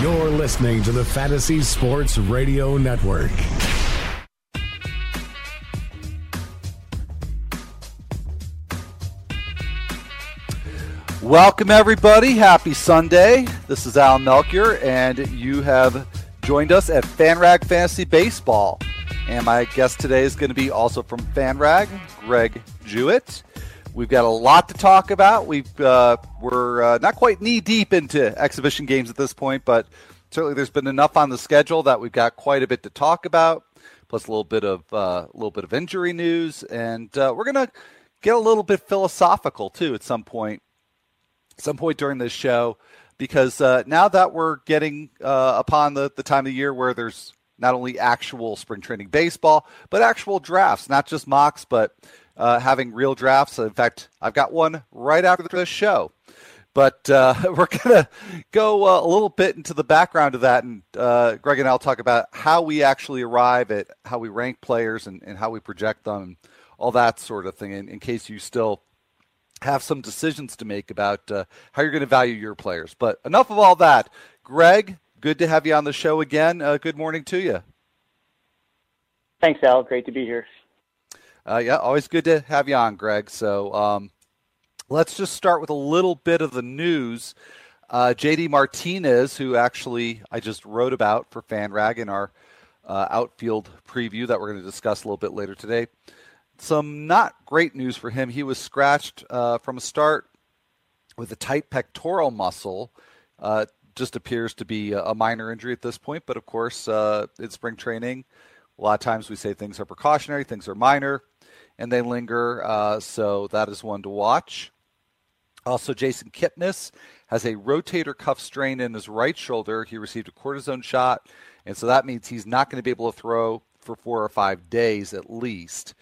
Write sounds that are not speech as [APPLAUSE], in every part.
You're listening to the Fantasy Sports Radio Network. Welcome, everybody. Happy Sunday. This is Al Melchior, and you have joined us at FanRag Fantasy Baseball. And my guest today is going to be also from FanRag, Greg Jewett. We've got a lot to talk about. We've uh, we're uh, not quite knee deep into exhibition games at this point, but certainly there's been enough on the schedule that we've got quite a bit to talk about. Plus a little bit of uh, a uh, little bit of injury news, and uh, we're gonna get a little bit philosophical too at some point, some point during this show, because uh, now that we're getting upon the the time of year where there's not only actual spring training baseball, but actual drafts, not just mocks, but uh, having real drafts. In fact, I've got one right after this show. But uh, [LAUGHS] we're going to go uh, a little bit into the background of that. And uh, Greg and I'll talk about how we actually arrive at how we rank players and, and how we project them, and all that sort of thing, in, in case you still have some decisions to make about uh, how you're going to value your players. But enough of all that. Greg, good to have you on the show again. Uh, good morning to you. Thanks, Al. Great to be here. Uh, yeah, always good to have you on, Greg. So um, let's just start with a little bit of the news. Uh, JD Martinez, who actually I just wrote about for FanRag in our uh, outfield preview that we're going to discuss a little bit later today. Some not great news for him. He was scratched uh, from a start with a tight pectoral muscle. Uh, just appears to be a minor injury at this point. But of course, uh, in spring training, a lot of times we say things are precautionary, things are minor, and they linger. Uh, so that is one to watch. Also, Jason Kipnis has a rotator cuff strain in his right shoulder. He received a cortisone shot, and so that means he's not going to be able to throw for four or five days at least.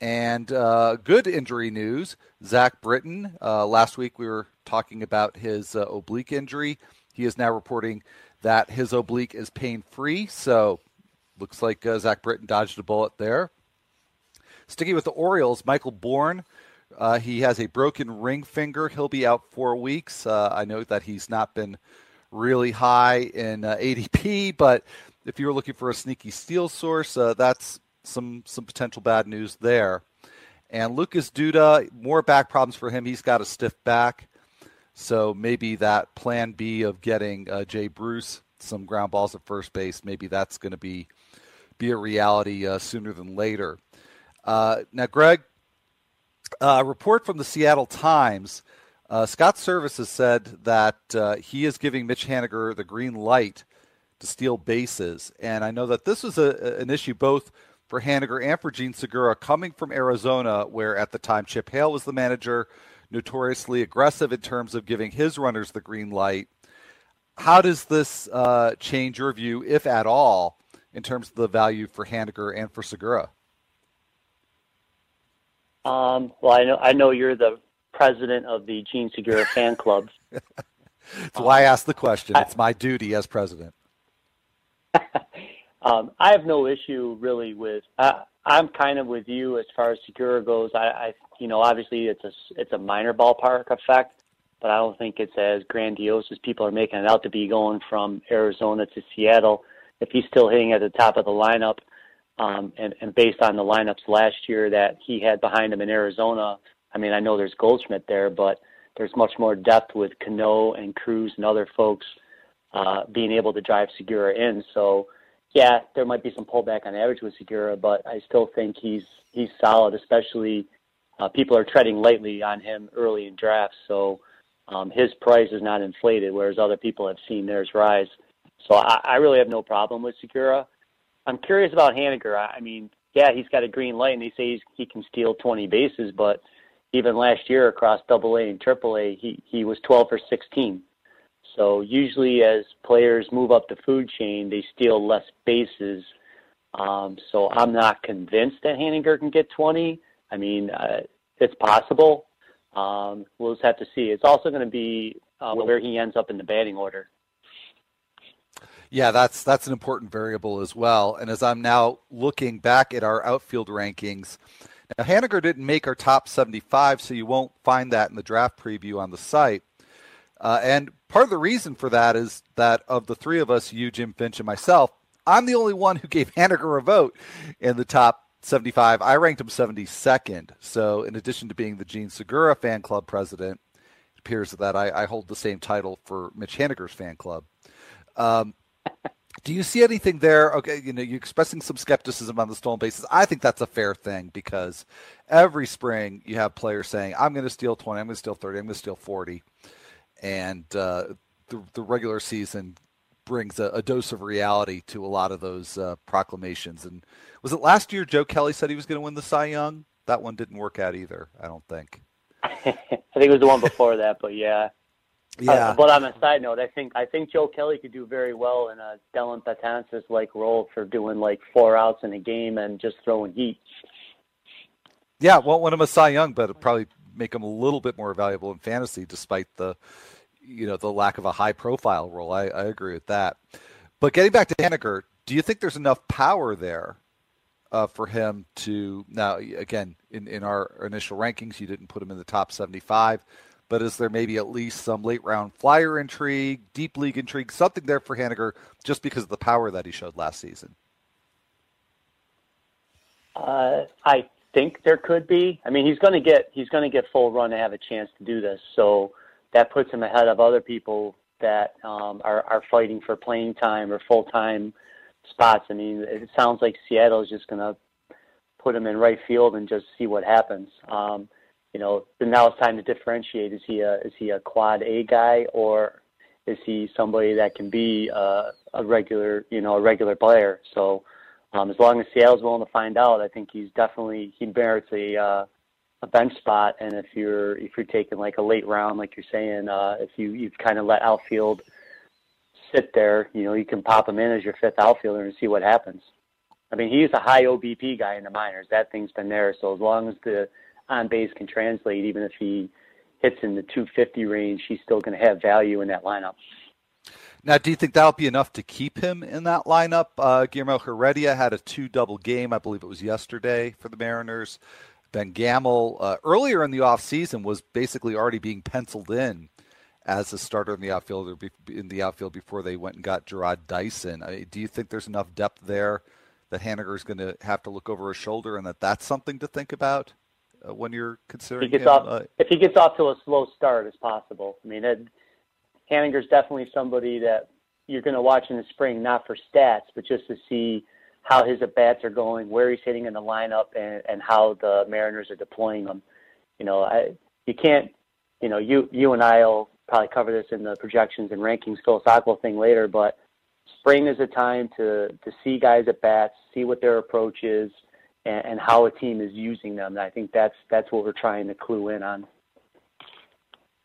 And uh, good injury news Zach Britton. Uh, last week we were talking about his uh, oblique injury. He is now reporting that his oblique is pain free. So looks like uh, Zach Britton dodged a bullet there. Sticking with the Orioles, Michael Bourn. Uh, he has a broken ring finger. He'll be out four weeks. Uh, I know that he's not been really high in uh, ADP, but if you're looking for a sneaky steal source, uh, that's some some potential bad news there. And Lucas Duda, more back problems for him. He's got a stiff back. So maybe that plan B of getting uh, Jay Bruce some ground balls at first base, maybe that's going to be be a reality uh, sooner than later. Uh, now, Greg, a report from the Seattle Times. Uh, Scott has said that uh, he is giving Mitch Haniger the green light to steal bases, and I know that this was a, an issue both for Haniger and for Jean Segura coming from Arizona, where at the time Chip Hale was the manager notoriously aggressive in terms of giving his runners the green light. How does this uh, change your view, if at all, in terms of the value for Haniger and for Segura? Um, well, I know I know you're the president of the Jean Segura [LAUGHS] fan club. That's why I asked the question. It's my duty as president. [LAUGHS] um, I have no issue really with. Uh, I'm kind of with you as far as Segura goes. I, I you know, obviously it's a it's a minor ballpark effect, but I don't think it's as grandiose as people are making it out to be going from Arizona to Seattle. If he's still hitting at the top of the lineup, um, and, and based on the lineups last year that he had behind him in Arizona, I mean, I know there's Goldschmidt there, but there's much more depth with Cano and Cruz and other folks uh, being able to drive Segura in. So, yeah, there might be some pullback on average with Segura, but I still think he's he's solid, especially uh, people are treading lightly on him early in drafts, so um, his price is not inflated, whereas other people have seen theirs rise. So I, I really have no problem with Segura. I'm curious about Haniger. I, mean, yeah, he's got a green light, and they say he's, he can steal 20 bases, but even last year across Double A AA and Triple A, he he was 12 for 16. So usually, as players move up the food chain, they steal less bases. Um, so I'm not convinced that Haniger can get 20. I mean, uh, it's possible. Um, we'll just have to see. It's also going to be uh, where he ends up in the batting order. Yeah, that's that's an important variable as well. And as I'm now looking back at our outfield rankings, now Haniger didn't make our top 75, so you won't find that in the draft preview on the site. Uh, and part of the reason for that is that of the three of us, you, Jim Finch, and myself, I'm the only one who [LAUGHS] gave Haniger a vote in the top 75. I ranked him 72nd. So, in addition to being the Jean Segura fan club president, it appears that I, I hold the same title for Mitch Haniger's fan club. Um, do you see anything there? Okay, you know, you're expressing some skepticism on the stolen bases. I think that's a fair thing because every spring you have players saying, "I'm going to steal 20, I'm going to steal 30, I'm going to steal 40," and uh, the the regular season brings a, a, dose of reality to a lot of those uh, proclamations. And was it last year Joe Kelly said he was going to win the Cy Young? That one didn't work out either. I don't think. [LAUGHS] I think it was the one before that, but yeah. Yeah. Uh, but on a side note, I think I think Joe Kelly could do very well in a Dellin Betances like role for doing like four outs in a game and just throwing heat. Yeah, won't win him a Cy Young, but it'll probably make him a little bit more valuable in fantasy, despite the you know the lack of a high profile role. I, I agree with that. But getting back to Haniger, do you think there's enough power there uh, for him to now? Again, in in our initial rankings, you didn't put him in the top 75 but is there maybe at least some late round flyer intrigue, deep league intrigue, something there for Haniger just because of the power that he showed last season? Uh, I think there could be. I mean, he's going to get he's going to get full run to have a chance to do this, so that puts him ahead of other people that um, are are fighting for playing time or full time spots. I mean, it sounds like Seattle is just going to put him in right field and just see what happens. Um, you know, now it's time to differentiate. Is he a is he a quad A guy or is he somebody that can be uh, a regular, you know, a regular player? So um, as long as Seattle's willing to find out, I think he's definitely he merits a uh, a bench spot. And if you're if you're taking like a late round, like you're saying, uh, if you you kind of let outfield sit there, you know, you can pop him in as your fifth outfielder and see what happens. I mean, he's a high OBP guy in the minors. That thing's been there. So as long as the on base can translate. Even if he hits in the 250 range, he's still going to have value in that lineup. Now, do you think that'll be enough to keep him in that lineup? Uh, Guillermo Heredia had a two-double game, I believe it was yesterday for the Mariners. Ben Gamel, uh, earlier in the offseason, was basically already being penciled in as a starter in the outfield in the outfield before they went and got Jarrod Dyson. I mean, do you think there's enough depth there that Haniger is going to have to look over his shoulder, and that that's something to think about? Uh, when you're considering if he gets him, off uh, if he gets off to a slow start as possible. I mean, it, Haniger's definitely somebody that you're going to watch in the spring, not for stats, but just to see how his at bats are going, where he's hitting in the lineup, and, and how the Mariners are deploying him. You know, I you can't, you know, you you and I'll probably cover this in the projections and rankings philosophical thing later, but spring is a time to to see guys at bats, see what their approach is, and, and how a team is using them. And I think that's that's what we're trying to clue in on.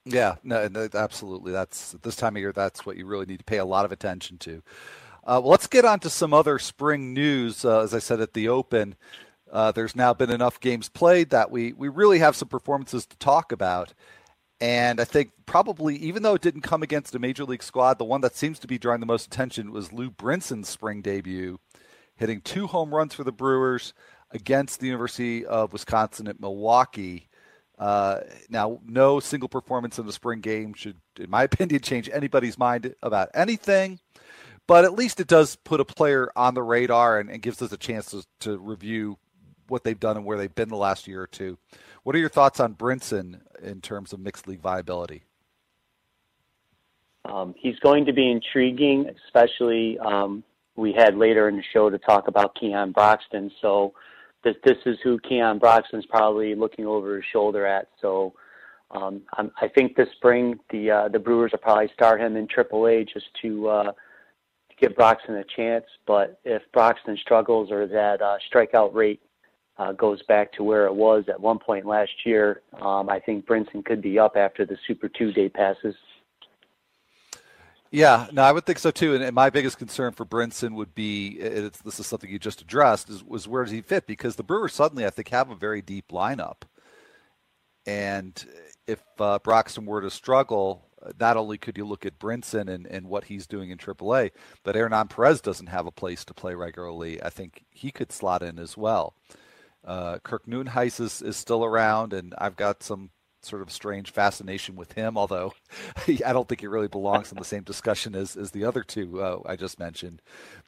Yeah, no, absolutely. That's this time of year. That's what you really need to pay a lot of attention to. Uh, well, let's get on to some other spring news. Uh, as I said at the Open, uh, there's now been enough games played that we we really have some performances to talk about. And I think probably, even though it didn't come against a major league squad, the one that seems to be drawing the most attention was Lou Brinson's spring debut, hitting two home runs for the Brewers, against the University of Wisconsin at Milwaukee. Uh, now, no single performance in the spring game should, in my [LAUGHS] opinion, change anybody's mind about anything. But at least it does put a player on the radar and, and gives us a chance to, to, review what they've done and where they've been the last year or two. What are your thoughts on Brinson in terms of mixed league viability? Um, he's going to be intriguing, especially um, we had later in the show to talk about Keon Broxton. So this this is who Keon Broxton's probably looking over his shoulder at. So um, i think this spring the uh, the Brewers will probably start him in AAA just to uh, give Broxton a chance. But if Broxton struggles or that uh, strikeout rate uh, goes back to where it was at one point last year, um, I think Brinson could be up after the Super Tuesday passes. Yeah, no, I would think so too. And, and my biggest concern for Brinson would be this is something you just addressed is was where does he fit? Because the Brewers suddenly, I think, have a very deep lineup, and if uh, Broxton were to struggle, not only could you look at Brinson and, and what he's doing in AAA, but Hernan Perez doesn't have a place to play regularly. I think he could slot in as well. Uh, Kirk Nieuwenhuis is, is still around, and I've got some sort of strange fascination with him, although [LAUGHS] I don't think he really belongs in the same discussion as, as the other two uh, I just mentioned.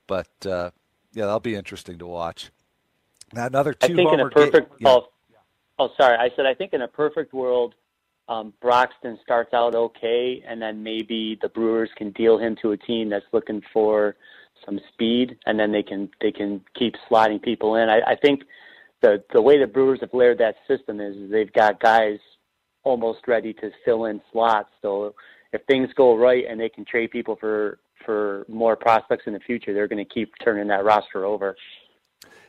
But uh, yeah, that'll be interesting to watch. Now another two. I think in a perfect. Ga- oh, oh, sorry. I said I think in a perfect world, um, Broxton starts out okay, and then maybe the Brewers can deal him to a team that's looking for some speed, and then they can they can keep sliding people in. I, I think the the way the Brewers have layered that system is they've got guys almost ready to fill in slots. So if things go right and they can trade people for for more prospects in the future, they're going to keep turning that roster over.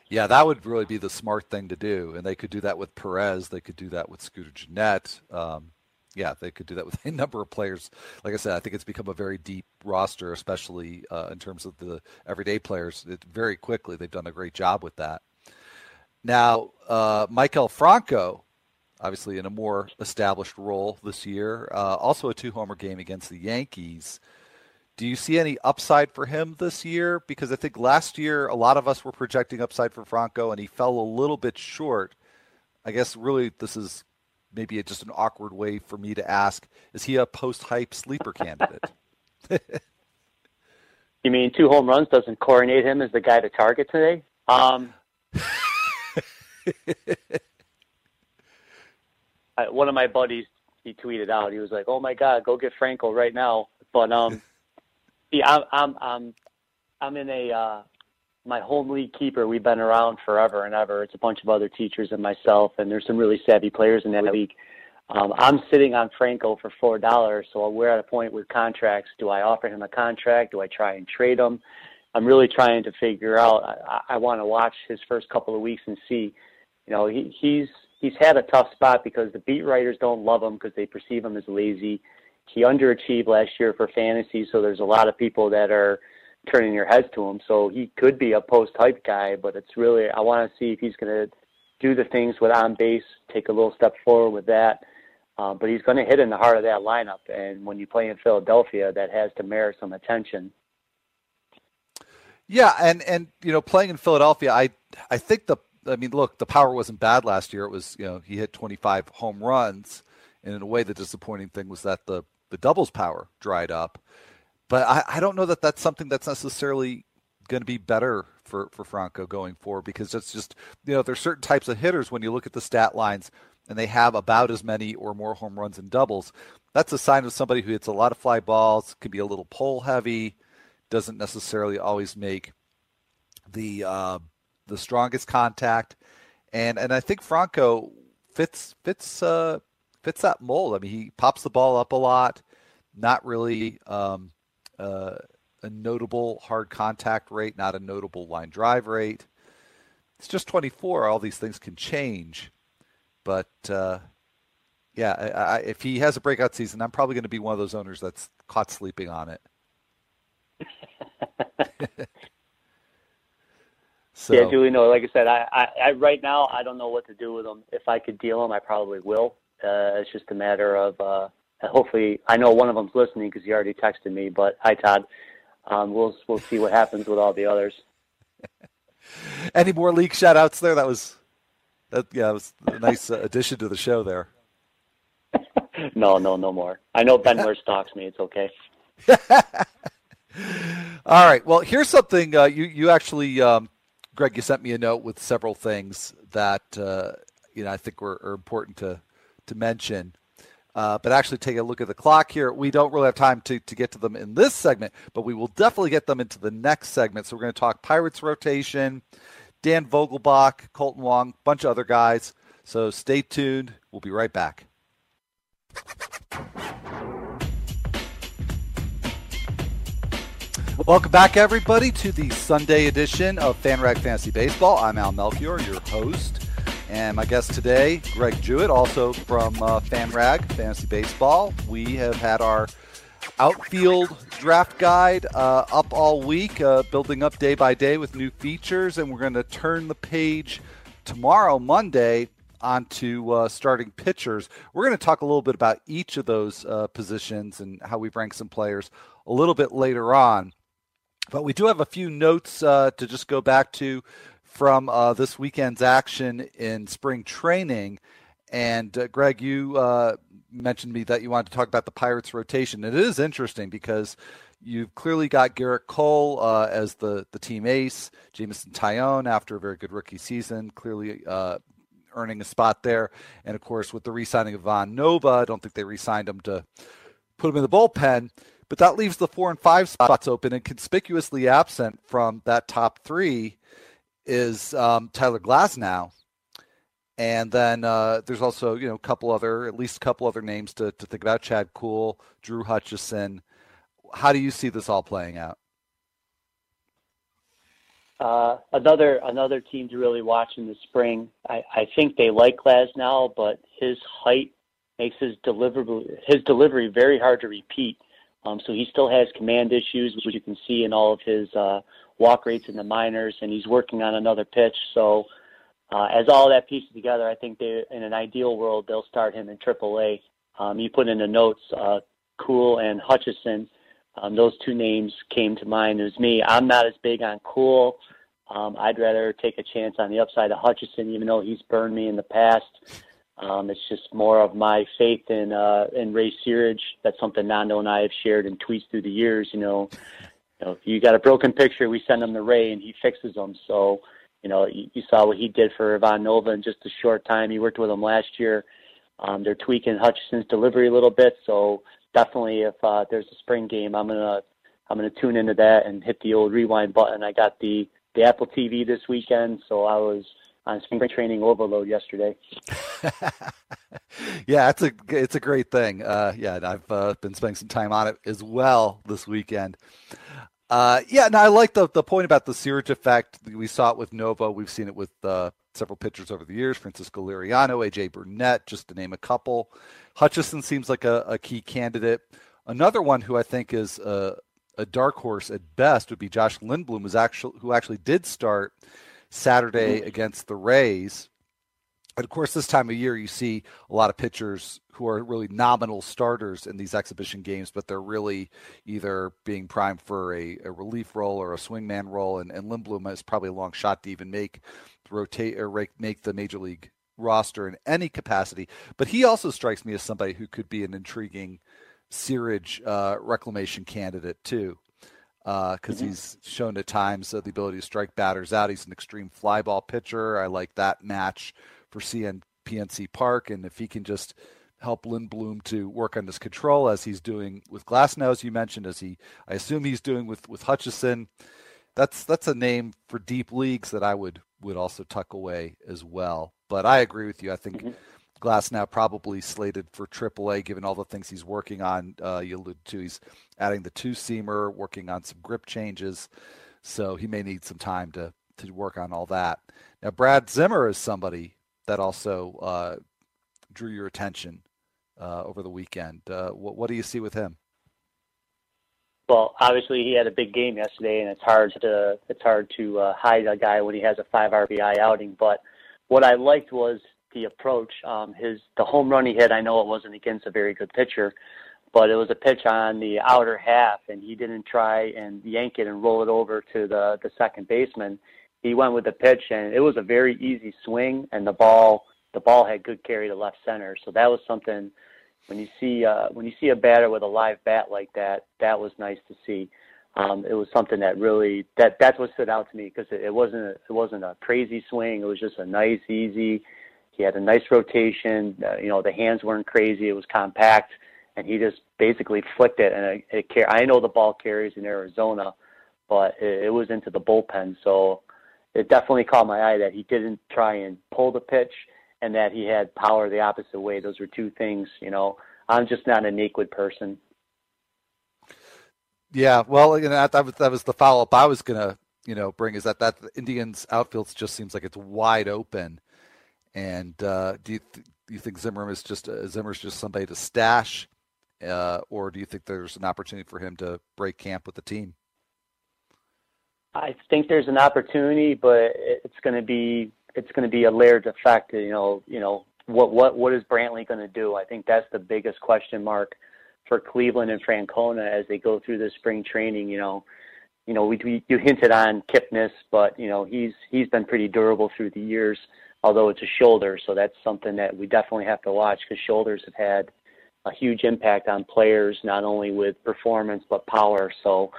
Yeah, that would really be the smart thing to do, and they could do that with Perez. They could do that with Scooter Gennett. Um, yeah, they could do that with [LAUGHS] a number of players. Like I said, I think it's become a very deep roster, especially uh, in terms of the everyday players. It, very quickly, they've done a great job with that. Now, uh, Maikel Franco, obviously in a more established role this year, uh, also a two-homer game against the Yankees. Do you see any upside for him this year? Because I think last year a lot of us were projecting upside for Franco, and he fell a little bit short. I guess really this is maybe just an awkward way for me to ask: Is he a post-hype sleeper candidate? [LAUGHS] you mean two home runs doesn't coronate him as the guy to target today? Um, [LAUGHS] I, one of my buddies he tweeted out. He was like, "Oh my God, go get Franco right now!" But um, [LAUGHS] see, I'm I'm I'm I'm in a uh, my home league keeper. We've been around forever and ever. It's a bunch of other teachers and myself, and there's some really savvy players in that league. Um, I'm sitting on Franco for four dollars, so we're at a point with contracts. Do I offer him a contract? Do I try and trade him? I'm really trying to figure out. I, I want to watch his first couple of weeks and see. You know, he, he's he's had a tough spot because the beat writers don't love him because they perceive him as lazy. He underachieved last year for fantasy, so there's a lot of people that are turning their heads to him. So he could be a post hype guy, but it's really I want to see if he's going to do the things with on base, take a little step forward with that. Uh, but he's going to hit in the heart of that lineup, and when you play in Philadelphia, that has to merit some attention. Yeah, and and you know, playing in Philadelphia, I I think the I mean, look, the power wasn't bad last year. It was, you know, he hit 25 home runs. And in a way, the disappointing thing was that the, the doubles power dried up. But I, I don't know that that's something that's necessarily going to be better for, for Franco going forward because it's just, you know, there's certain types of hitters when you look at the stat lines and they have about as many or more home runs and doubles. That's a sign of somebody who hits a lot of fly balls, can be a little pull heavy, doesn't necessarily always make the uh, the strongest contact, and and I think Franco fits fits uh, fits that mold. I mean, he pops the ball up a lot, not really um, uh, a notable hard contact rate, not a notable line drive rate. It's just 24. All these things can change, but uh, yeah, I, I, if he has a breakout season, I'm probably going to be one of those owners that's caught sleeping on it. [LAUGHS] So. Yeah, Julie. No, like I said, I, I, I right now I don't know what to do with them. If I could deal them, I probably will. Uh, it's just a matter of uh, hopefully. I know one of them's listening because he already texted me. But hi, Todd. Um, we'll we'll see what happens with all the others. [LAUGHS] Any more league shout outs there? That was that. Yeah, it was a nice uh, addition to the show there. [LAUGHS] no, no, no more. I know Ben Benler stalks me. It's okay. [LAUGHS] All right. Well, here's something uh, you you actually um, Greg, you sent me a note with several things that uh, you know I think were, are important to to mention. Uh, but actually, take a look at the clock here. We don't really have time to, to get to them in this segment, but we will definitely get them into the next segment. So we're going to talk Pirates rotation, Dan Vogelbach, Kolten Wong, bunch of other guys. So stay tuned. We'll be right back. Welcome back, everybody, to the Sunday edition of FanRag Fantasy Baseball. I'm Al Melchior, your host, and my guest today, Greg Jewett, also from uh, FanRag Fantasy Baseball. We have had our outfield draft guide uh, up all week, uh, building up day by day with new features, and we're going to turn the page tomorrow, Monday, onto uh, starting pitchers. We're going to talk a little bit about each of those uh, positions and how we rank some players a little bit later on. But we do have a few notes uh, to just go back to from uh, this weekend's action in spring training. And uh, Greg, you uh, mentioned me that you wanted to talk about the Pirates rotation. It is interesting because you've clearly got Gerrit Cole uh, as the, the team ace, Jameson Taillon after a very good rookie season, clearly uh, earning a spot there. And of course, with the re-signing of Ivan Nova, I don't think they re-signed him to put him in the bullpen. But that leaves the four and five spots open, and conspicuously absent from that top three is um, Tyler Glasnow. And then uh, there's also, you know, a couple other, at least a couple other names to, to think about: Chad Kuhl, Drew Hutchison. How do you see this all playing out? Uh, another another team to really watch in the spring. I, I think they like Glasnow, but his height makes his delivery his delivery very hard to repeat. Um, so he still has command issues, which you can see in all of his uh, walk rates in the minors, and he's working on another pitch. So uh, as all that pieces together, I think they, in an ideal world, they'll start him in AAA. Um, you put in the notes, uh, Kuhl and Hutchison. Um, those two names came to mind. Was me. I'm not as big on Kuhl. Um, I'd rather take a chance on the upside of Hutchison, even though he's burned me in the past. Um, it's just more of my faith in uh, in Ray Searage. That's something Nando and I have shared in tweets through the years. You know, you know, if you got a broken picture, we send him to Ray and he fixes them. So, you know, you, you saw what he did for Ivan Nova in just a short time. He worked with him last year. Um, they're tweaking Hutchison's delivery a little bit. So definitely, if uh, there's a spring game, I'm gonna I'm gonna tune into that and hit the old rewind button. I got the the Apple TV this weekend, so I was on spring training overload yesterday. [LAUGHS] yeah, it's a it's a great thing. Uh, yeah, I've uh, been spending some time on it as well this weekend. Uh, yeah, now I like the the point about the Searage effect. We saw it with Nova. We've seen it with uh, several pitchers over the years. Francisco Liriano, AJ Burnett, just to name a couple. Hutchison seems like a, a key candidate. Another one who I think is a, a dark horse at best would be Josh Lindblom, actually who actually did start Saturday mm-hmm. against the Rays. And of course, this time of year, you see a lot of pitchers who are really nominal starters in these exhibition games, but they're really either being primed for a, a relief role or a swingman role. And, and Lindblom is probably a long shot to even make rotate or make the major league roster in any capacity. But he also strikes me as somebody who could be an intriguing Searage uh, reclamation candidate too because uh, mm-hmm. he's shown at times uh, the ability to strike batters out. He's an extreme fly ball pitcher. I like that match for CN PNC Park, and if he can just help Lindblom to work on his control as he's doing with Glasnow, as you mentioned, as he I assume he's doing with with Hutchison. That's that's a name for deep leagues that I would would also tuck away as well. But I agree with you. I think mm-hmm. Glasnow probably slated for AAA, given all the things he's working on. Uh, you alluded to he's adding the two seamer, working on some grip changes, so he may need some time to to work on all that. Now, Brad Zimmer is somebody that also uh, drew your attention uh, over the weekend. Uh, what, what do you see with him? Well, obviously he had a big game yesterday, and it's hard to it's hard to uh, hide a guy when he has a five RBI outing. But what I liked was the approach. Um, his the home run he hit. I know it wasn't against a very good pitcher, but it was a pitch on the outer half, and he didn't try and yank it and roll it over to the the second baseman. He went with the pitch, and it was a very easy swing, and the ball the ball had good carry to left center. So that was something. When you see uh, when you see a batter with a live bat like that, that was nice to see. Um, it was something that really that that's what stood out to me because it, it wasn't a, it wasn't a crazy swing. It was just a nice, easy he had a nice rotation. Uh, you know, the hands weren't crazy. It was compact, and he just basically flicked it. And it, it car- I know the ball carries in Arizona, but it, it was into the bullpen. So it definitely caught my eye that he didn't try and pull the pitch, and that he had power the opposite way. Those were two things. You know, I'm just not a Naquin person. Yeah, well, you know, that, that was that was the follow up I was gonna, you know, bring is that that the Indians outfield just seems like it's wide open and uh, do you th- do you think Zimmer is just uh, Zimmer's just somebody to stash, uh, or do you think there's an opportunity for him to break camp with the team? I think there's an opportunity, but it's going to be it's going to be a layered effect. You know, you know what what what is Brantley going to do? I think that's the biggest question mark for Cleveland and Francona as they go through the spring training. You know, you know we, we you hinted on Kipnis, but you know he's he's been pretty durable through the years. Although it's a shoulder, so that's something that we definitely have to watch because shoulders have had a huge impact on players, not only with performance but power. So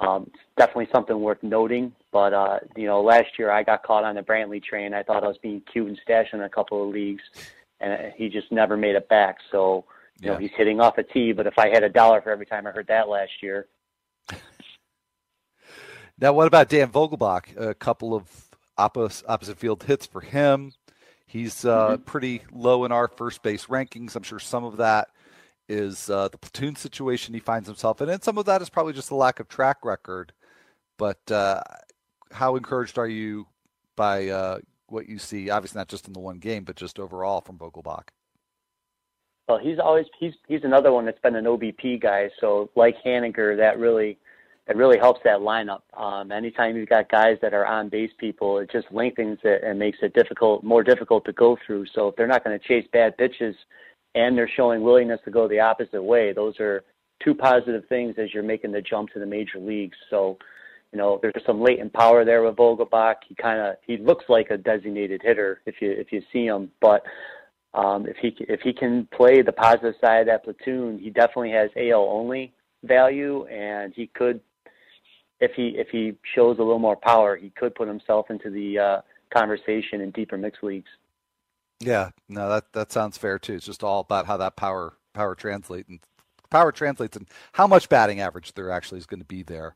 um, it's definitely something worth noting. But uh, you know, last year I got caught on the Brantley train. I thought I was being cute and stashing in a couple of leagues, and he just never made it back. So you yeah. know, he's hitting off a tee. But if I had a dollar for every time I heard that last year. [LAUGHS] now, what about Dan Vogelbach? A couple of opposite, opposite field hits for him. He's uh, mm-hmm. pretty low in our first base rankings. I'm sure some of that is uh, the platoon situation he finds himself in, and some of that is probably just a lack of track record. But uh, how encouraged are you by uh, what you see? Obviously, not just in the one game, but just overall from Vogelbach. Well, he's always he's he's another one that's been an OBP guy. So like Haniger, that really it really helps that lineup. Um, anytime you've got guys that are on base people, it just lengthens it and makes it difficult, more difficult to go through. So if they're not going to chase bad pitches, and they're showing willingness to go the opposite way. Those are two positive things as you're making the jump to the major leagues. So, you know, there's some latent power there with Vogelbach. He kind of he looks like a designated hitter if you if you see him, but um, if he if he can play the positive side of that platoon, he definitely has AL only value, and he could if he if he shows a little more power, he could put himself into the uh, conversation in deeper mixed leagues. Yeah, no, that that sounds fair too. It's just all about how that power power translates and power translates and how much batting average there actually is going to be there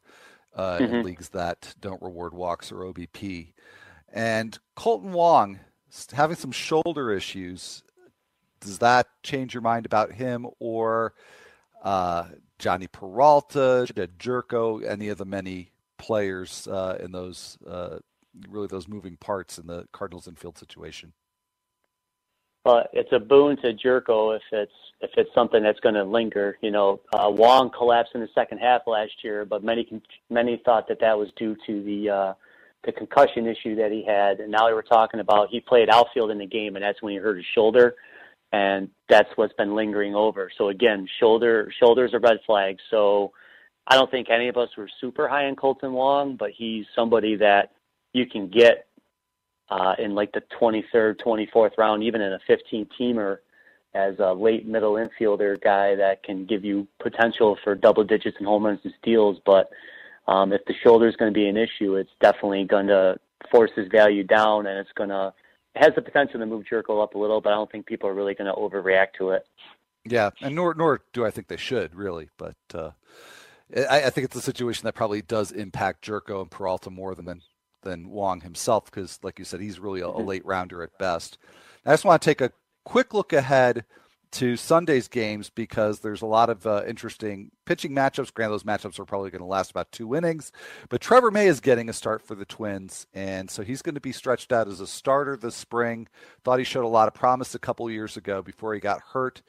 uh, mm-hmm. in leagues that don't reward walks or OBP. And Kolten Wong having some shoulder issues. Does that change your mind about him or uh, Jhonny Peralta, Gyorko, any of the many players uh, in those uh, really those moving parts in the Cardinals infield situation? But it's a boon to Gyorko if it's if it's something that's going to linger. You know, uh, Wong collapsed in the second half last year, but many many thought that that was due to the uh, the concussion issue that he had, and now we were talking about he played outfield in the game, and that's when he hurt his shoulder, and that's what's been lingering over. So again, shoulder shoulders are red flags. So I don't think any of us were super high on Kolten Wong, but he's somebody that you can get uh, in like the 23rd, 24th round, even in a 15 teamer as a late middle infielder guy that can give you potential for double digits and home runs and steals. But um, if the shoulder is going to be an issue, it's definitely going to force his value down, and it's going to has the potential to move Gyorko up a little. But I don't think people are really going to overreact to it. Yeah, and nor nor do I think they should really, but. Uh... I, I, think it's a situation that probably does impact Gyorko and Peralta more than than Wong himself because, like you said, he's really a, a mm-hmm. late rounder at best. I just want to take a quick look ahead to Sunday's games because there's a lot of uh, interesting pitching matchups. Granted, those matchups are probably going to last about two innings, but Trevor May is getting a start for the Twins, and so he's going to be stretched out as a starter this spring. Thought he showed a lot of promise a couple years ago before he got hurt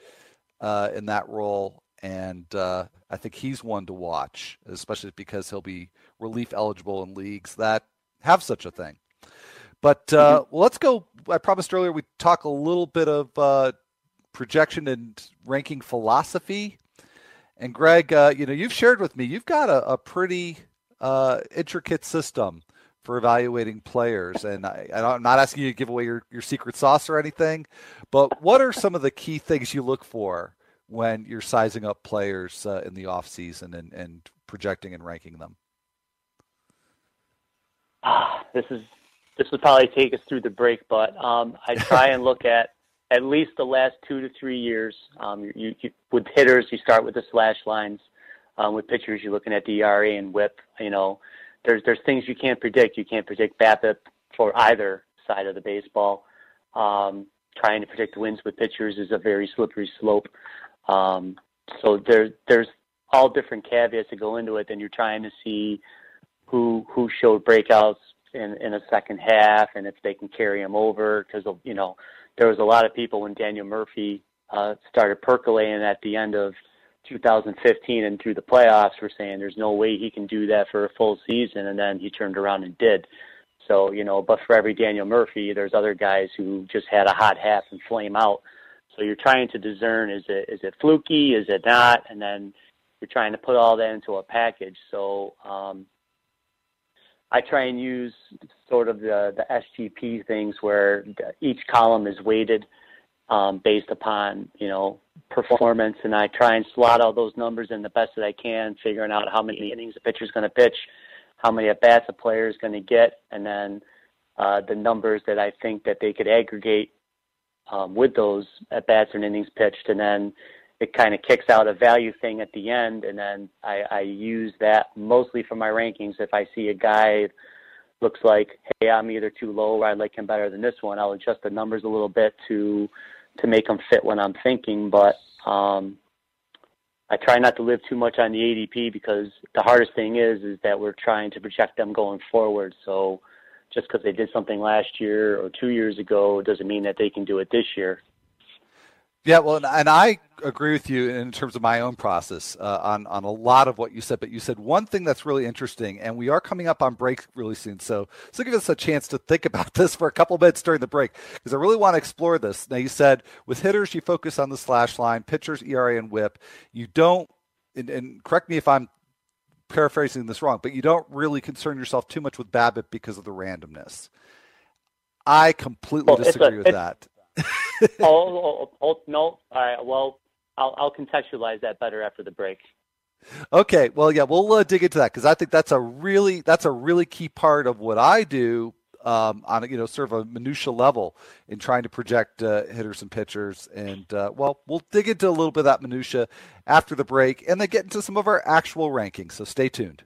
uh, in that role, and uh, I think he's one to watch, especially because he'll be relief eligible in leagues that have such a thing. But uh, mm-hmm. well, let's go. I promised earlier we talk a little bit of uh, projection and ranking philosophy. And Greg, uh, you know, you've shared with me you've got a, a pretty uh, intricate system for evaluating players. And I, am not asking you to give away your, your secret sauce or anything, but what are some of the key things you look for when you're sizing up players uh, in the off season and, and projecting and ranking them? this is this would probably take us through the break, but um, I try and look at at least the last two to three years. Um, you, you, with hitters, you start with the slash lines. Um, with pitchers, you're looking at the ERA and WHIP. You know, there's there's things you can't predict. You can't predict BABIP for either side of the baseball. Um, trying to predict wins with pitchers is a very slippery slope. Um, so there there's all different caveats that go into it. Then you're trying to see who who showed breakouts in in a second half and if they can carry them over because you know there was a lot of people when Daniel Murphy uh, started percolating at the end of 2015 and through the playoffs were saying there's no way he can do that for a full season and then he turned around and did. So, you know, but for every Daniel Murphy, there's other guys who just had a hot half and flame out. So you're trying to discern is it is it fluky, is it not, and then you're trying to put all that into a package. So um, I try and use sort of the the SGP things where each column is weighted um, based upon you know performance, and I try and slot all those numbers in the best that I can, figuring out how many innings a pitcher's going to pitch, how many at bats a player is going to get, and then uh, the numbers that I think that they could aggregate um, with those at bats and innings pitched, and then it kind of kicks out a value thing at the end, and then I, I use that mostly for my rankings. If I see a guy looks like, hey, I'm either too low or I like him better than this one, I'll adjust the numbers a little bit to to make them fit when I'm thinking. But um, I try not to live too much on the ADP because the hardest thing is is that we're trying to project them going forward. So just because they did something last year or two years ago doesn't mean that they can do it this year. Yeah, well, and I agree with you in terms of my own process uh, on on a lot of what you said. But you said one thing that's really interesting, and we are coming up on break really soon, so so give us a chance to think [LAUGHS] about this for a couple minutes during the break because I really want to explore this. Now, you said with hitters you focus on the slash line, pitchers ERA and WHIP. You don't, and, and correct me if I'm paraphrasing this wrong, but you don't really concern yourself too much with BABIP because of the randomness. I completely well, disagree a, with that. [LAUGHS] oh, oh, oh, no. All right. Well, I'll, I'll contextualize that better after the break. Okay. Well, yeah, we'll uh, dig into that because I think that's a really that's a really key part of what I do um, on a, you know sort of a minutia level in trying to project uh, hitters and pitchers. And uh, well, we'll dig into a little bit of that minutia after the break, and then get into some of our actual rankings. So stay tuned.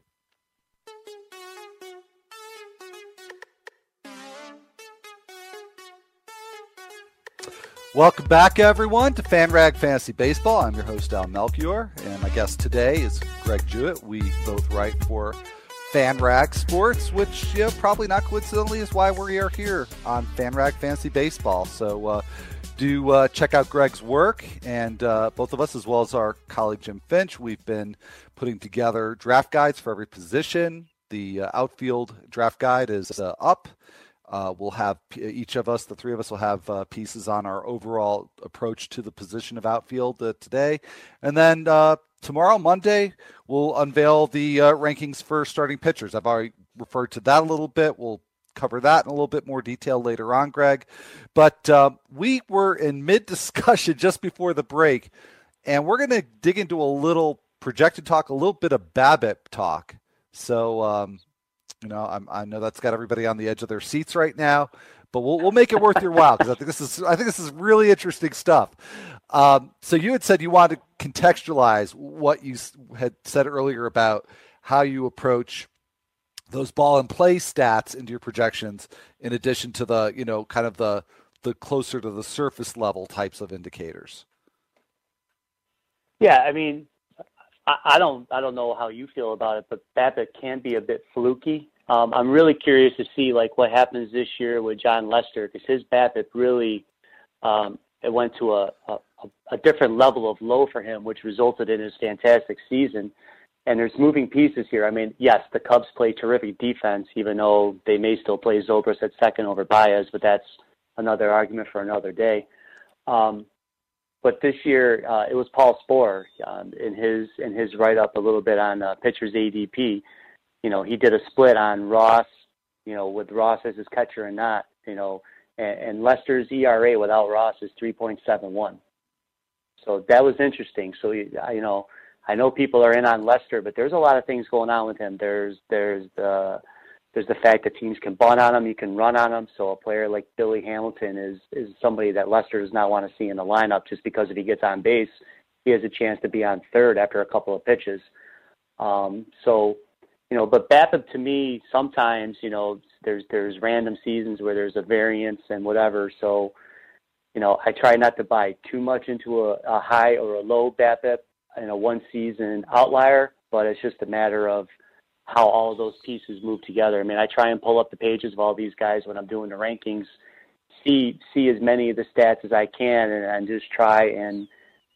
Welcome back, everyone, to FanRag Fantasy Baseball. I'm your host, Al Melchior, and my guest today is Greg Jewett. We both write for FanRag Sports, which you know, probably not coincidentally is why we are here on FanRag Fantasy Baseball. So uh, do uh, check out Greg's work, and uh, both of us, as well as our colleague Jim Finch, we've been putting together draft guides for every position. The uh, outfield draft guide is uh, up. Uh, we'll have each of us, the three of us, will have uh, pieces on our overall approach to the position of outfield uh, today. And then uh, tomorrow, Monday, we'll unveil the uh, rankings for starting pitchers. I've already referred to that a little bit. We'll cover that in a little bit more detail later on, Greg. But uh, we were in mid discussion [LAUGHS] just before the break, and we're going to dig into a little projected talk, a little bit of BABIP talk. So, um, you know, I'm, i know that's got everybody on the edge of their seats right now, but we'll we'll make it worth your while because I think this is I think this is really interesting stuff. Um, so you had said you wanted to contextualize what you had said earlier about how you approach those ball and play stats into your projections, in addition to the you know kind of the the closer to the surface level types of indicators. Yeah, I mean, I, I don't I don't know how you feel about it, but BABIP can be a bit fluky. Um, I'm really curious to see like what happens this year with Jon Lester because his BABIP really um, it went to a, a, a different level of low for him, which resulted in his fantastic season. And there's moving pieces here. I mean, yes, the Cubs play terrific defense, even though they may still play Zobrist at second over Baez, but that's another argument for another day. Um, but this year uh, it was Paul Sporer um, in his in his write up a little bit on uh, pitchers ADP. You know, he did a split on Ross, you know, with Ross as his catcher and not, you know, and, and Lester's ERA without Ross is 3.71. So that was interesting. So you know, I know people are in on Lester, but there's a lot of things going on with him. There's there's the there's the fact that teams can bunt on him, you can run on him. So a player like Billy Hamilton is is somebody that Lester does not want to see in the lineup just because if he gets on base, he has a chance to be on third after a couple of pitches. Um, so, you know, but BABIP to me sometimes, you know, there's there's random seasons where there's a variance and whatever. So, you know, I try not to buy too much into a, a high or a low BABIP in a one season outlier, but it's just a matter of how all those pieces move together. I mean, I try and pull up the pages of all these guys when I'm doing the rankings, see see as many of the stats as I can, and, and just try and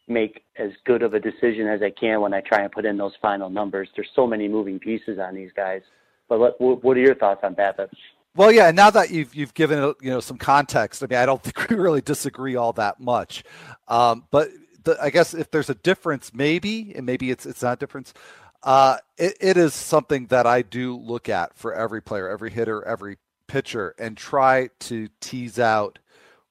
make as good of a decision as I can when I try and put in those final numbers. There's so many moving pieces on these guys. But what, what are your thoughts on BABIP? Well, yeah. Now that you've you've given you know some context, I mean, I don't [LAUGHS] think we really disagree all that much. Um, but the, I guess if there's a difference, maybe, and maybe it's it's not a difference Uh, it, it is something that I do look at for every player, every hitter, every pitcher, and try to tease out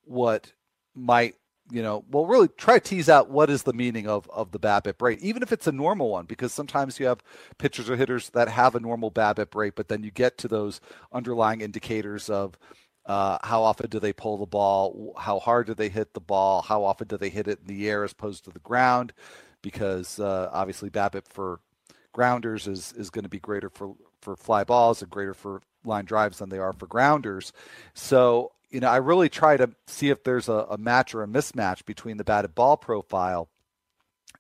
what might you know, well, really try to tease out what is the meaning of of the BABIP rate, even if it's a normal one, because sometimes you have pitchers or hitters that have a normal BABIP rate, but then you get to those underlying indicators of uh, how often do they pull the ball, how hard do they hit the ball, how often do they hit it in the air as opposed to the ground, because uh, obviously BABIP for grounders is is going to be greater for for fly balls and greater for line drives than they are for grounders. So you know, I really try to see if there's a, a match or a mismatch between the batted ball profile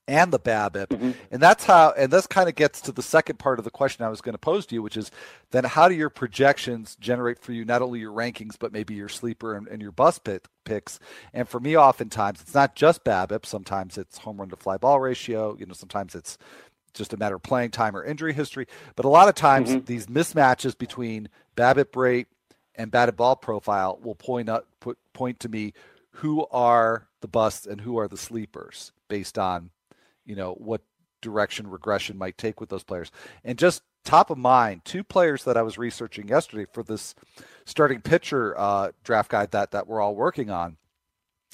and the BABIP. Mm-hmm. And that's how, and this kind of gets to the second part of the question I was going to pose to you, which is then how do your projections generate for you not only your rankings, but maybe your sleeper and, and your bus pit, picks? And for me, oftentimes it's not just BABIP. Sometimes it's home run to fly ball ratio. You know, sometimes it's just a matter of playing time or injury history. But a lot of times mm-hmm. these mismatches between BABIP rate and batted ball profile will point up put, point to me who are the busts and who are the sleepers based on you know what direction regression might take with those players and just top of mind two players that i was researching yesterday for this starting pitcher uh, draft guide that that we're all working on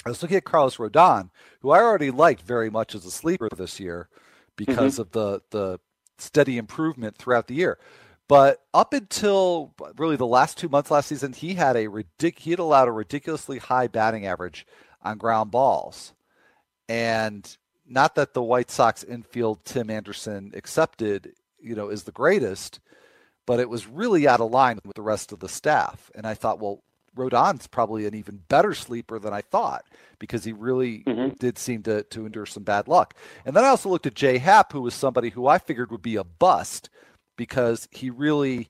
i was looking at carlos rodon who i already liked very much as a sleeper this year because mm-hmm. of the the steady improvement throughout the year but up until really the last two months last season, he had a ridic- he had allowed a ridiculously high batting average on ground balls, and not that the White Sox infield Tim Anderson accepted, you know, is the greatest, but it was really out of line with the rest of the staff. And I thought, well, Rodon's probably an even better sleeper than I thought because he really mm-hmm. did seem to to endure some bad luck. And then I also looked at Jay Happ, who was somebody who I figured would be a bust because he really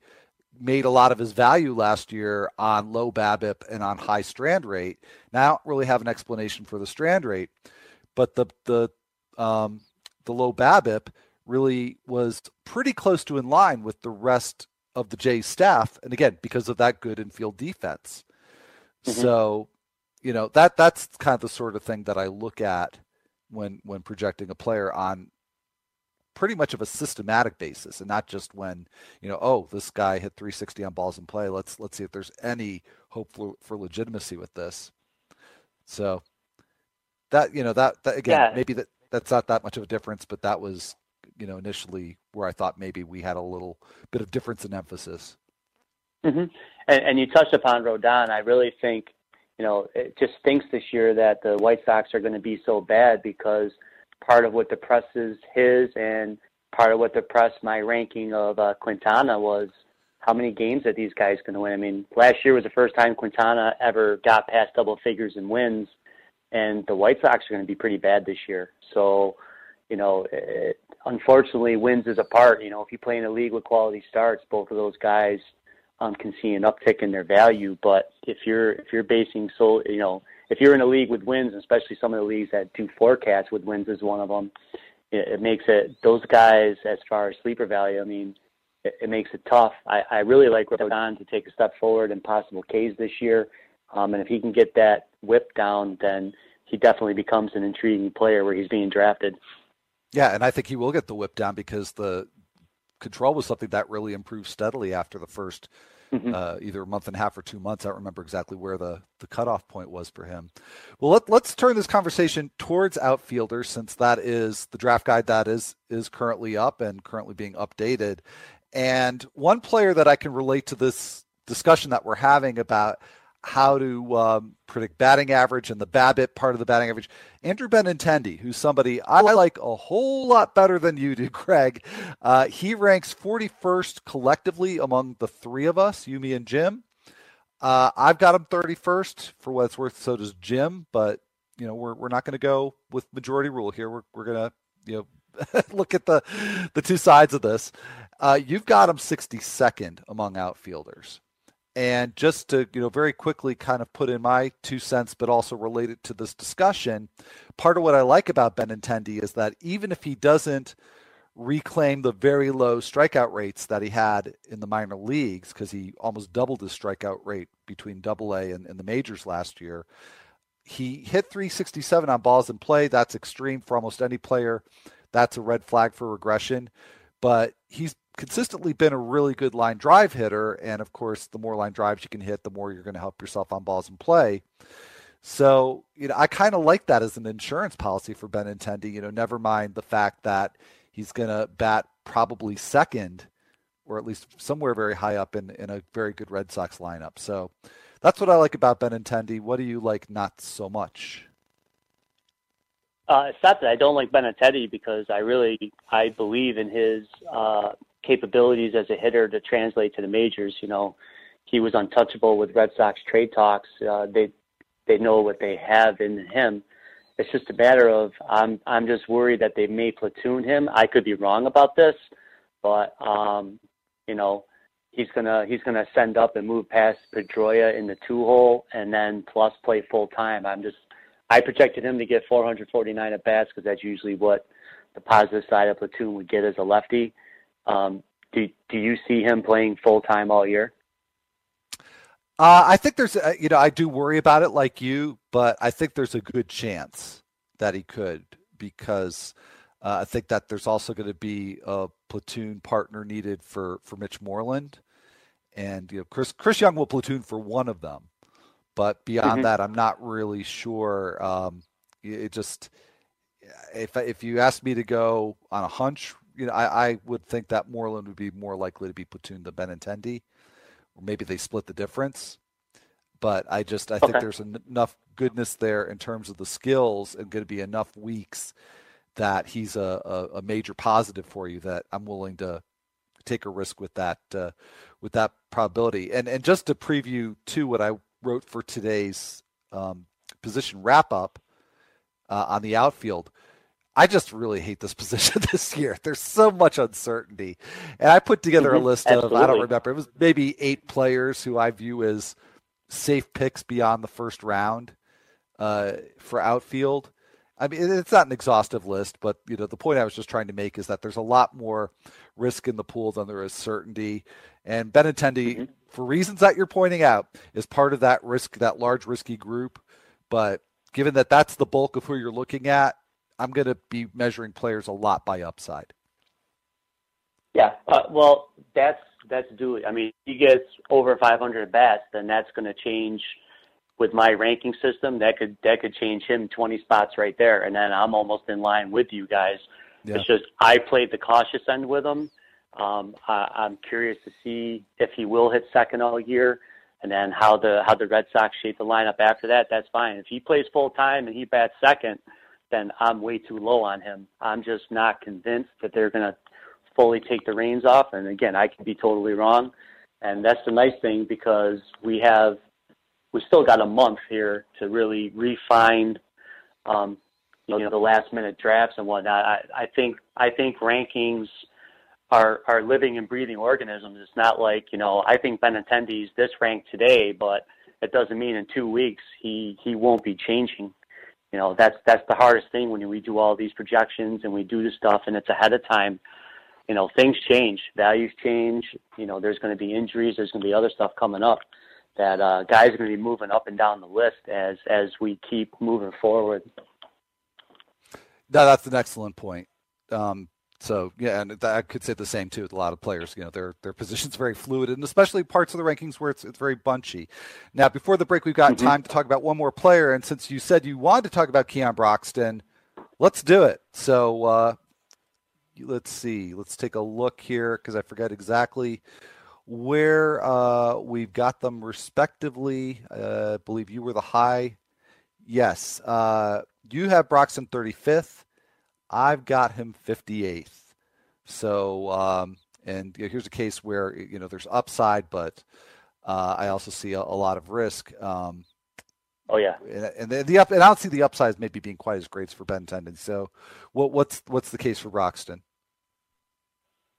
made a lot of his value last year on low BABIP and on high strand rate. Now I don't really have an explanation for the strand rate, but the the um, the low BABIP really was pretty close to in line with the rest of the Jays staff, and again because of that good infield defense. Mm-hmm. So, you know that that's kind of the sort of thing that I look at when when projecting a player on pretty much of a systematic basis and not just when you know oh this guy hit 360 on balls in play let's let's see if there's any hope for, for legitimacy with this so that you know that, that again yeah. maybe that that's not that much of a difference but that was you know initially where i thought maybe we had a little bit of difference in emphasis mm-hmm. and, and you touched upon rodon i really think you know it just stinks this year that the white sox are going to be so bad because – part of what depresses his and part of what depressed my ranking of uh, Quintana was how many games that these guys going to win. I mean, last year was the first time Quintana ever got past double figures in wins, and the White Sox are going to be pretty bad this year. So, you know, it, unfortunately, wins is a part. You know, if you play in a league with quality starts, both of those guys um, can see an uptick in their value. But if you're if you're basing so, you know, if you're in a league with wins, especially some of the leagues that do forecasts with wins is one of them, it, it makes it those guys as far as sleeper value. I mean, it, it makes it tough. I, I really like Rodon to take a step forward in possible Ks this year, um, and if he can get that whip down, then he definitely becomes an intriguing player where he's being drafted. Yeah, and I think he will get the whip down because the control was something that really improved steadily after the first mm-hmm. uh, either a month and a half or two months. I don't remember exactly where the, the cutoff point was for him. Well, let, let's turn this conversation towards outfielders since that is the draft guide that is is currently up and currently being updated. And one player that I can relate to this discussion that we're having about how to um, predict batting average and the BABIP part of the batting average. Andrew Benintendi, who's somebody I like a whole lot better than you do, [LAUGHS] Craig, Uh, he ranks 41st collectively among the three of us, you, me, and Jim. Uh, I've got him 31st for what it's worth. So does Jim, but you know we're we're not going to go with majority rule here. We're we're to you know [LAUGHS] look at the the two sides of this. Uh, you've got him 62nd among outfielders. And just to, you know, very quickly kind of put in my two cents, but also related to this discussion, part of what I like about Benintendi is that even if he doesn't reclaim the very low strikeout rates that he had in the minor leagues, because he almost doubled his strikeout rate between double A and, and the majors last year, he hit 367 on balls in play. That's extreme for almost any player. That's a red flag for regression. but he's consistently been a really good line drive hitter. And of course, the more line drives you can hit, the more you're going to help yourself on balls in play. So, you know, I kind of like that as an insurance policy for Benintendi. You know, never mind the fact that he's going to bat probably second or at least somewhere very high up in, in a very good Red Sox lineup. So that's what I like about Benintendi. What do you like not so much? Uh, it's not that I don't like Benintendi because I really I believe in his uh, capabilities as a hitter to translate to the majors. You know, he was untouchable with Red Sox trade talks. Uh, they they know what they have in him. It's just a matter of I'm I'm just worried that they may platoon him. I could be wrong about this, but um, you know, he's gonna he's gonna send up and move past Pedroia in the two hole and then plus play full time. I'm just I projected him to get 449 at bats because that's usually what the positive side of platoon would get as a lefty. Um, do do you see him playing full time all year? Uh, I think there's, you know, I do worry about it like you, but I think there's a good chance that he could because uh, I think that there's also going to be a platoon partner needed for for Mitch Moreland, and you know Chris Chris Young will platoon for one of them, but beyond mm-hmm. that, I'm not really sure. Um, it just if if you asked me to go on a hunch, you know, I, I would think that Moreland would be more likely to be platooned than Benintendi, or maybe they split the difference. But I just I okay. think there's enough goodness there in terms of the skills and going to be enough weeks that he's a, a, a, major positive for you that I'm willing to take a risk with that uh, with that probability. And and just to preview too what I wrote for today's um, position wrap up uh, on the outfield. I just really hate this [LAUGHS] position this year. There's so much uncertainty, and I put together mm-hmm. a list Absolutely. of I don't remember it was maybe eight players who I view as safe picks beyond the first round uh, for outfield I mean, it's not an exhaustive list, but you know, the point I was just trying to make is that there's a lot more risk in the pool than there is certainty. And Benintendi, mm-hmm. for reasons that you're pointing out, is part of that risk, that large risky group. But given that that's the bulk of who you're looking at, I'm going to be measuring players a lot by upside. Yeah, uh, well, that's that's Dooley. I mean, he gets over 500 bats, then that's going to change with my ranking system, that could that could change him 20 spots right there, and then I'm almost in line with you guys. Yeah. It's just I played the cautious end with him. Um, I, I'm curious to see if he will hit second all year, and then how the how the Red Sox shape the lineup after that. That's fine. If he plays full time and he bats second, then I'm way too low on him. I'm just not convinced that they're going to fully take the reins off. And again, I could be totally wrong. And that's the nice thing because we have we still got a month here to really refine, um, you know, the last minute drafts and whatnot. I, I think I think rankings are are living and breathing organisms. It's not like you know I think Benintendi's this ranked today, but it doesn't mean in two weeks he he won't be changing. You know that's that's the hardest thing when we do all these projections and we do this stuff and it's ahead of time. You know things change, values change. You know there's going to be injuries, there's going to be other stuff coming up that uh, guys are going to be moving up and down the list as as we keep moving forward. No, that's an excellent point. Um, so yeah, and I could say the same too with a lot of players. You know, their their position's very fluid, and especially parts of the rankings where it's it's very bunchy. Now, before the break, we've got mm-hmm. time to talk about one more player, and since you said you wanted to talk about Keon Broxton, let's do it. So uh, let's see, let's take a look here because I forget exactly where uh, we've got them respectively. Uh, I believe you were the high. Yes. Uh, you have Broxton 35th. I've got him 58th. So, um, and here's a case where, you know, there's upside, but uh, I also see a, a lot of risk. Um, oh yeah, and, the, the, up and I don't see the upside maybe being quite as great for Benintendi. So, what, what's what's the case for Broxton?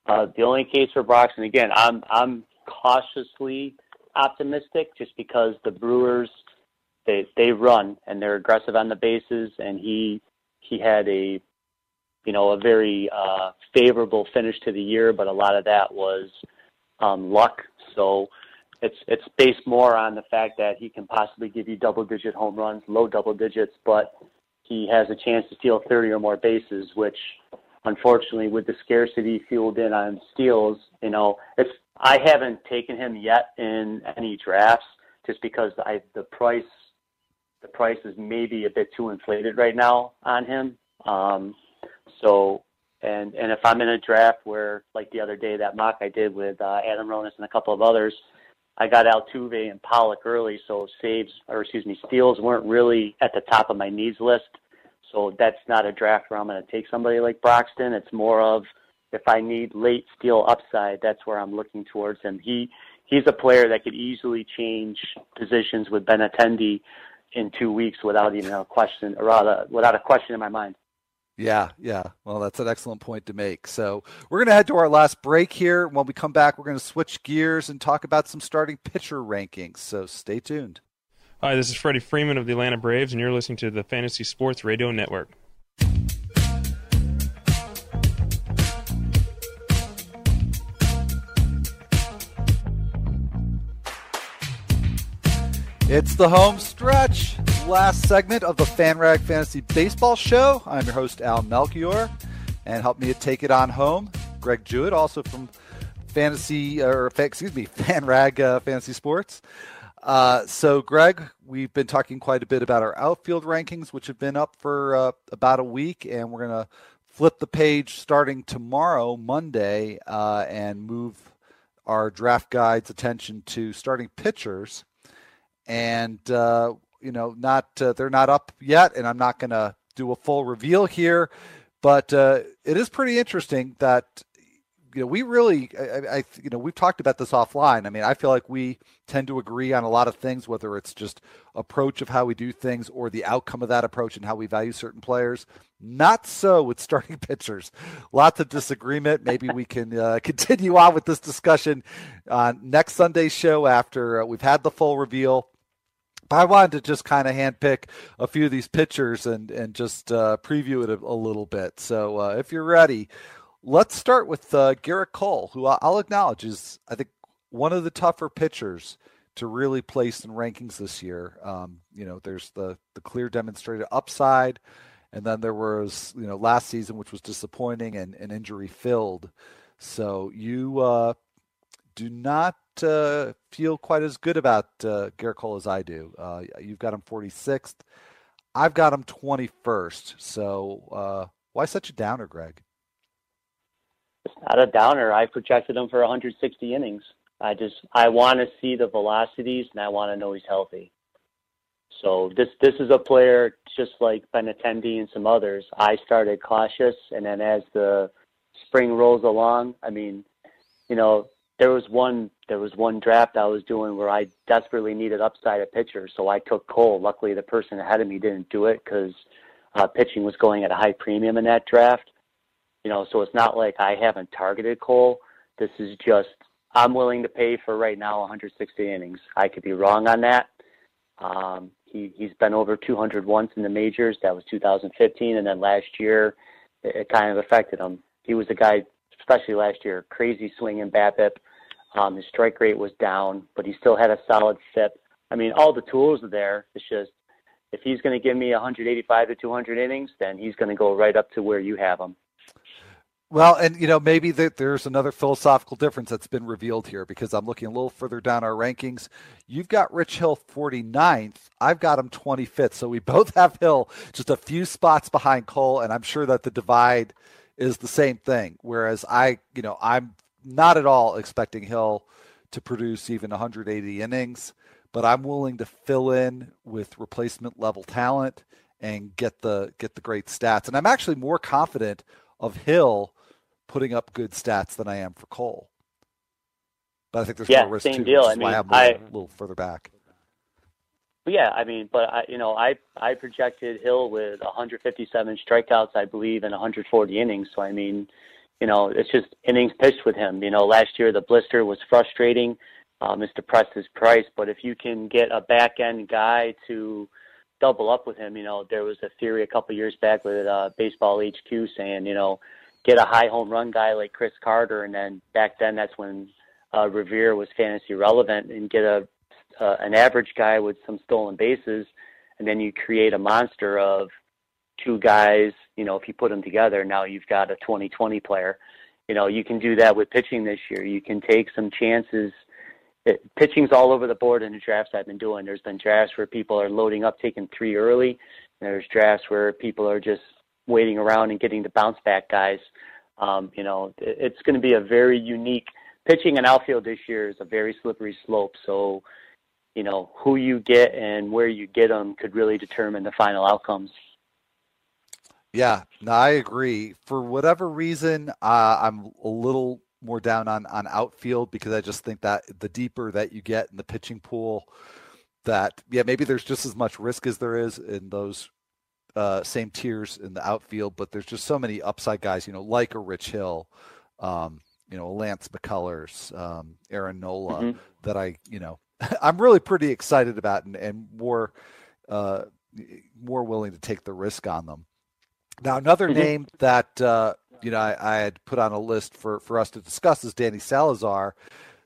Uh, the only case for Broxton, again, I'm I'm cautiously optimistic just because the Brewers they they run and they're aggressive on the bases, and he he had a you know a very uh, favorable finish to the year, but a lot of that was um, luck. So it's it's based more on the fact that he can possibly give you double digit home runs, low double digits, but he has a chance to steal 30 or more bases, which unfortunately, with the scarcity fueled in on steals, you know, it's I haven't taken him yet in any drafts just because I the price the price is maybe a bit too inflated right now on him. Um, so and and if I'm in a draft where like the other day that mock I did with uh, Adam Ronis and a couple of others, I got Altuve and Pollock early, so saves or excuse me steals weren't really at the top of my needs list. So that's not a draft where I'm going to take somebody like Broxton. It's more of if I need late steal upside, that's where I'm looking towards him. He he's a player that could easily change positions with Benintendi in two weeks without even a question, or rather, without a question in my mind. Yeah, yeah. Well, that's an excellent point to make. So we're going to head to our last break here. When we come back, we're going to switch gears and talk about some starting pitcher rankings. So stay tuned. Hi, this is Freddie Freeman of the Atlanta Braves, and you're listening to the Fantasy Sports Radio Network. It's the home stretch. Last segment of the FanRag Fantasy Baseball Show. I'm your host, Al Melchior. And help me to take it on home, Greg Jewett, also from Fantasy, or excuse me, [LAUGHS] FanRag uh, Fantasy Sports. Uh, so, Greg, we've been talking quite a bit about our outfield rankings, which have been up for uh, about a week, and we're going to flip the page starting tomorrow, Monday, uh, and move our draft guide's attention to starting pitchers and uh, you know, not uh, they're not up yet, and I'm not going to do a full reveal here, but uh, it is pretty interesting that you know we really, I, I, you know, we've talked about this offline. I mean, I feel like we tend to agree on a lot of things, whether it's just approach of how we do things or the outcome of that approach and how we value certain players. Not so with starting [LAUGHS] pitchers. Lots of disagreement. Maybe we can uh, [LAUGHS] continue on with this discussion on next Sunday's show after uh, we've had the full reveal I wanted to just kind of handpick a few of these pitchers and and just uh, preview it a, a, little bit. So uh, if you're ready, let's start with uh, Gerrit Cole, who I'll acknowledge is I think one of the tougher pitchers to really place in rankings this year. Um, you know, there's the the clear demonstrated upside, and then there was you know last season which was disappointing and, and injury filled. So you uh, do not uh, feel quite as good about uh, Gerrit Cole as I do. Uh, you've got him 46th. I've got him 21st. So uh, why such a downer, Greg? It's not a downer. I projected him for 160 innings. I just I want to see the velocities and I want to know he's healthy. So this this is a player just like Benintendi and some others. I started cautious, and then as the spring rolls along, I mean, you know, there was one there was one draft I was doing where I desperately needed upside at pitcher, so I took Cole. Luckily, the person ahead of me didn't do it because uh, pitching was going at a high premium in that draft. You know, so it's not like I haven't targeted Cole. This is just I'm willing to pay for right now 160 innings. I could be wrong on that. Um, he he's been over 200 once in the majors. That was 2015, and then last year it, it kind of affected him. He was a guy especially last year. Crazy swing in BABIP. Um, his strike rate was down, but he still had a solid FIP. I mean, all the tools are there. It's just if he's going to give me 185 to 200 innings, then he's going to go right up to where you have him. Well, and you know, maybe the, there's another philosophical difference that's been revealed here because I'm looking a little further down our rankings. You've got Rich Hill 49th. I've got him 25th. So we [LAUGHS] both have Hill just a few spots behind Cole, and I'm sure that the divide is the same thing. Whereas I, you know, I'm not at all expecting Hill to produce even 180 innings, but I'm willing to fill in with replacement level talent and get the get the great stats. And I'm actually more confident of Hill putting up good stats than I am for Cole. But I think there's yeah, more risk same too, deal. I mean, I, a little further back. Yeah, I mean, but I, you know, I I projected Hill with 157 strikeouts, I believe, and 140 innings. So I mean, you know, it's just innings pitched with him. You know, last year the blister was frustrating. Um, it's depressed his price, but if you can get a back end guy to double up with him, you know, there was a theory a couple years back with uh, Baseball HQ saying, you know, get a high home run guy like Chris Carter, and then back then that's when uh, Revere was fantasy relevant, and get a uh, an average guy with some stolen bases, and then you create a monster of two guys, you know, if you put them together, now you've got a 2020 player. You know, you can do that with pitching this year. You can take some chances. It, pitching's all over the board in the drafts I've been doing. There's been drafts where people are loading up, taking three early. There's drafts where people are just waiting around and getting the bounce back guys. Um, you know, it, it's going to be a very unique pitching and outfield this year is a very slippery slope. So, you know, who you get and where you get them could really determine the final outcomes. Yeah, no, I agree. For whatever reason, uh, I'm a little more down on on outfield because I just think that the deeper that you get in the pitching pool, that yeah, maybe there's just as much risk as there is in those uh, same tiers in the outfield, but there's just so many upside guys, you know, like a Rich Hill, um, you know, Lance McCullers, um, Aaron Nola, mm-hmm. that I, you know, [LAUGHS] I'm really pretty excited about and, and more uh, more willing to take the risk on them. Now, another mm-hmm. name that uh, you know I, I, had put on a list for for us to discuss is Danny Salazar.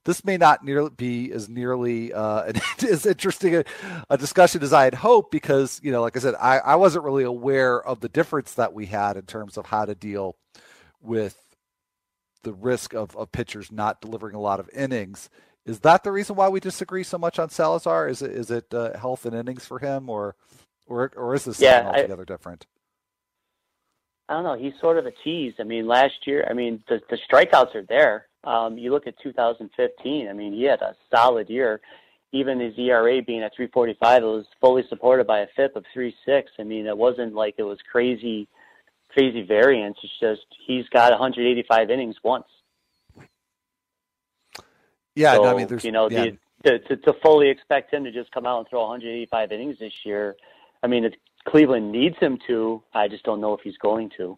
This may not nearly be as nearly uh, [LAUGHS] as interesting a, a, discussion as I had hoped because you know, like I said, I, I wasn't really aware of the difference that we had in terms of how to deal with the risk of, of pitchers not delivering a lot of innings. Is that the reason why we disagree so much on Salazar? Is it is it uh, health and innings for him, or or or is this yeah, something altogether I, different? I don't know. He's sort of a tease. I mean, last year, I mean, the, the strikeouts are there. Um, you look at 2015. I mean, he had a solid year. Even his ERA being at 3.45, it was fully supported by a FIP of 3.6. I mean, it wasn't like it was crazy, crazy variance. It's just he's got 185 innings once. Yeah, so, no, I mean, there's you know yeah. the, to, to fully expect him to just come out and throw 185 innings this year. I mean, Cleveland needs him to. I just don't know if he's going to.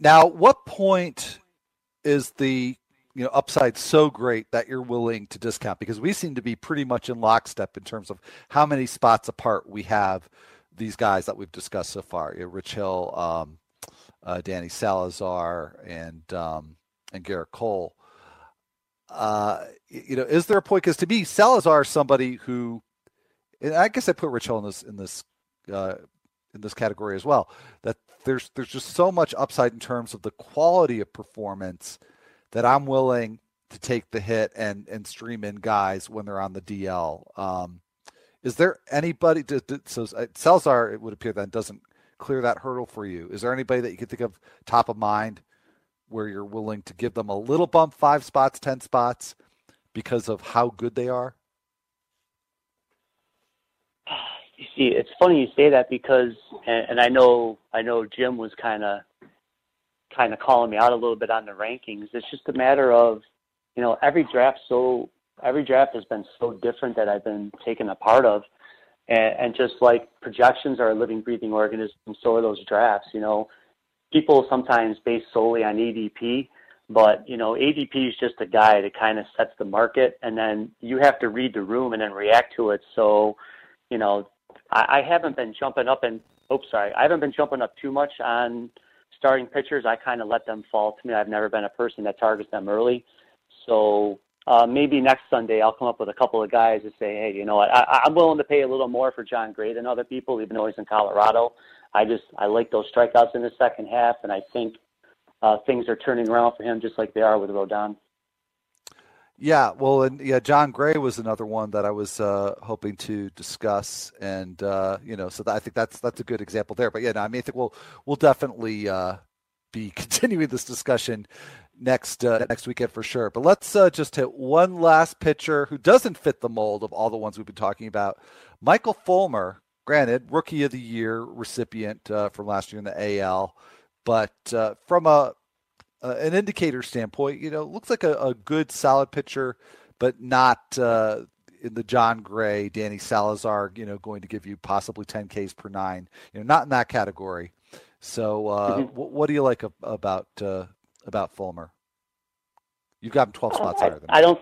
Now, what point is the you know upside so great that you're willing to discount? Because we seem to be pretty much in lockstep in terms of how many spots apart we have these guys that we've discussed so far. You know, Rich Hill, um, uh, Danny Salazar, and um, and Gerrit Cole. Uh, you know, is there a point? Because to me, Salazar is somebody who, and I guess I put Rich Hill in this in this uh, in this category as well. That there's there's just so much upside in terms of the quality of performance that I'm willing to take the hit and and stream in guys when they're on the DL. Um, is there anybody? To, to, so uh, Salazar, it would appear that doesn't clear that hurdle for you. Is there anybody that you could think of top of mind where you're willing to give them a little bump, five spots, ten spots, because of how good they are? You see, it's funny you say that because, and, and I know, I know Jim was kind of, kind of calling me out a little bit on the rankings. It's just a matter of, you know, every draft so every draft has been so different that I've been taken a part of, and, and just like projections are a living, breathing organism, so are those drafts. You know, people sometimes base solely on ADP, but you know, ADP is just a guide. that kind of sets the market, and then you have to read the room and then react to it. So, you know, I, I haven't been jumping up and oops, sorry, I haven't been jumping up too much on starting pitchers. I kind of let them fall to me. I've never been a person that targets them early. So uh, maybe next Sunday I'll come up with a couple of guys and say, hey, you know what, I, I'm willing to pay a little more for Jon Gray than other people, even though he's in Colorado. I just I like those strikeouts in the second half, and I think uh, things are turning around for him just like they are with Rodon. Yeah, well, and yeah, Jon Gray was another one that I was uh, hoping to discuss, and uh, you know, so that, I think that's that's a good example there. But yeah, no, I mean, I think we'll we'll definitely uh, be [LAUGHS] continuing this discussion next uh, next weekend for sure. But let's uh, just hit one last pitcher who doesn't fit the mold of all the ones we've been talking about. Michael Fulmer, granted, rookie of the year recipient uh, from last year in the AL, but from a uh, an indicator standpoint, you know, looks like a, a good, solid pitcher, but not uh, in the Jon Gray, Danny Salazar, you know, going to give you possibly 10 Ks per nine. You know, not in that category. So, uh, mm-hmm. what, what, do you like about uh, about Fulmer? You've got him 12 spots higher than I don't.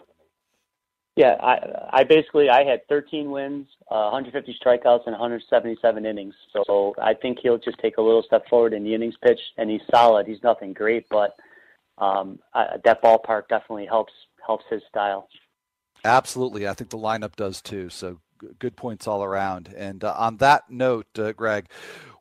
Yeah, I I basically I had 13 wins, uh, 150 strikeouts, and 177 innings. So I think he'll just take a little step forward in the innings pitch, and he's solid. He's nothing great, but um, uh, that ballpark definitely helps helps his style. Absolutely, I think the lineup does too. So good points all around. And uh, on that note, uh, Greg,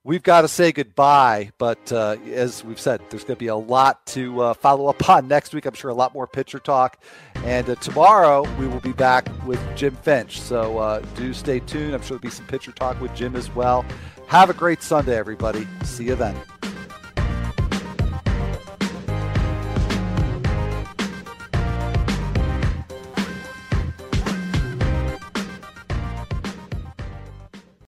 we've got to say goodbye. But uh, as we've said, there's going to be a lot to uh, follow up on next week. I'm sure a lot more pitcher talk. And uh, tomorrow we will be back with Jim Finch. So uh, do stay tuned. I'm sure there'll be some pitcher talk with Jim as well. Have a great Sunday, everybody. See you then.